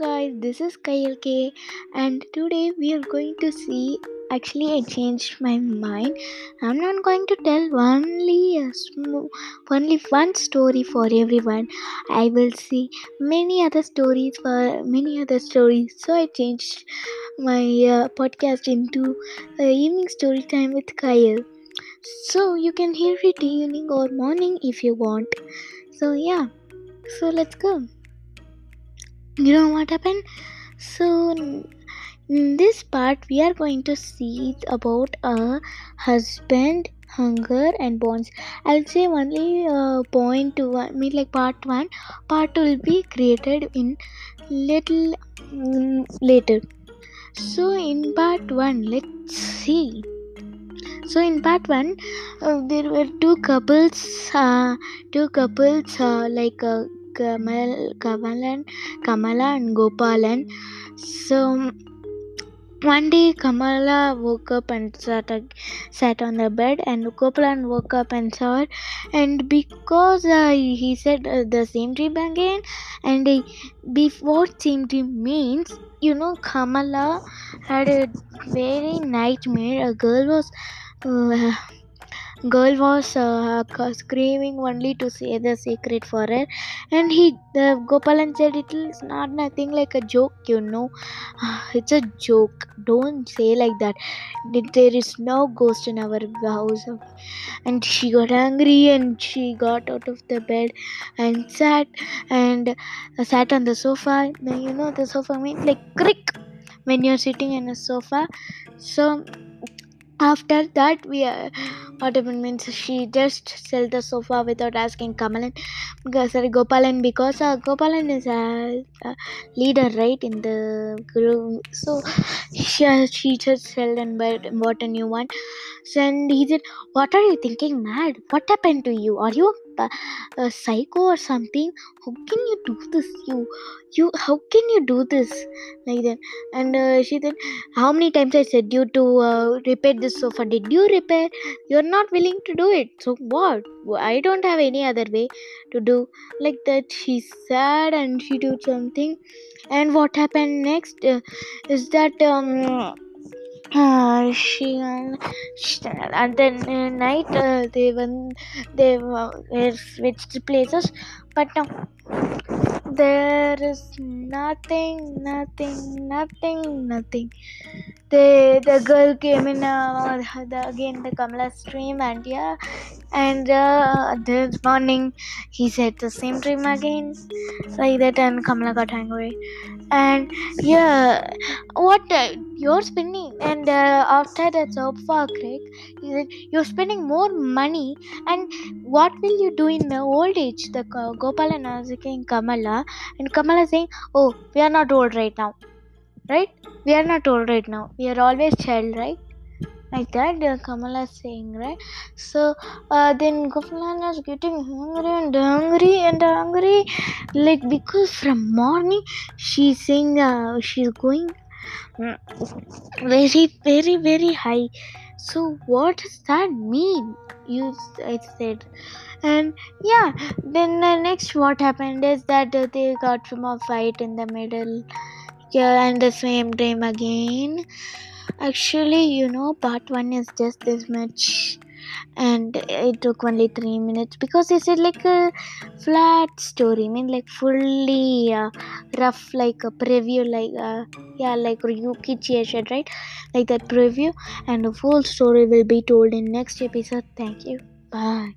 Guys, this is Kayal K and today we are going to see actually I changed my mind. I'm not going to tell only a sm- only one story for everyone. I will see many other stories for many other stories. So I changed my uh, podcast into uh, evening story time with Kayal. So you can hear it evening or morning if you want. So yeah, so let's go you know what happened? So in this part we are going to see about a husband hunger and bonds i'll say only uh, point one mean like part one. Part two will be created in little mm, later. So in part one let's see. So in part one uh, there were two couples uh, two couples uh, like uh, Kamal, Kamalan, Kamala and Gopalan. So one day Kamala woke up and sat, sat on the bed and Gopalan woke up and saw her and because uh, he said uh, the same dream again and uh, before same dream means you know Kamala had a very nightmare a girl was uh, girl was uh, screaming only to say the secret for her. And he the gopalan said it is not nothing like a joke you know. It's a joke. Don't say like that. There is no ghost in our house. And she got angry and she got out of the bed and sat and uh, sat on the sofa. Now you know the sofa means like crick when you're sitting in a sofa. So after that we uh, what happened means she just sell the sofa without asking Kamalan. Because sorry Gopalan because uh, Gopalan is a, a, leader right in the group. So she, uh, she just sell and bought a new one. So, and he said what are you thinking mad? What happened to you? Are you a, a psycho or something how can you do this? You you how can you do this? Like that. And uh, she said how many times i said you to uh, repair this sofa? Did you repair? You're not willing to do it. So what? I don't have any other way to do. Like that she said and she did something. And what happened next uh, is that um she, and then uh, night uh, they went they uh, switched places but now there is nothing nothing nothing nothing the the girl came in uh, the, again the kamala stream and yeah and uh, this morning he said the same dream again like that and kamala got angry. And yeah what uh, you're spending and uh, after that sofa crack you're spending more money and what will you do in the old age? The uh, gopal and kamala and kamala saying oh we are not old right now right? We are not old right now. We are always child right? Like that uh, kamala is saying right? So uh, then Gopalan is getting hungry and hungry and hungry. Like because from morning she's saying uh, she's going mm, very very very high. So what does that mean? You i said. And yeah then uh, next what happened is that uh, they got from a fight in the middle yeah and the same dream again Actually, you know, part one is just this much, and it took only three minutes because it's like a flat story. I mean, like fully uh, rough, like a preview, like uh, yeah, like Yuki Chia right? Like that preview, and the full story will be told in next episode. Thank you. Bye.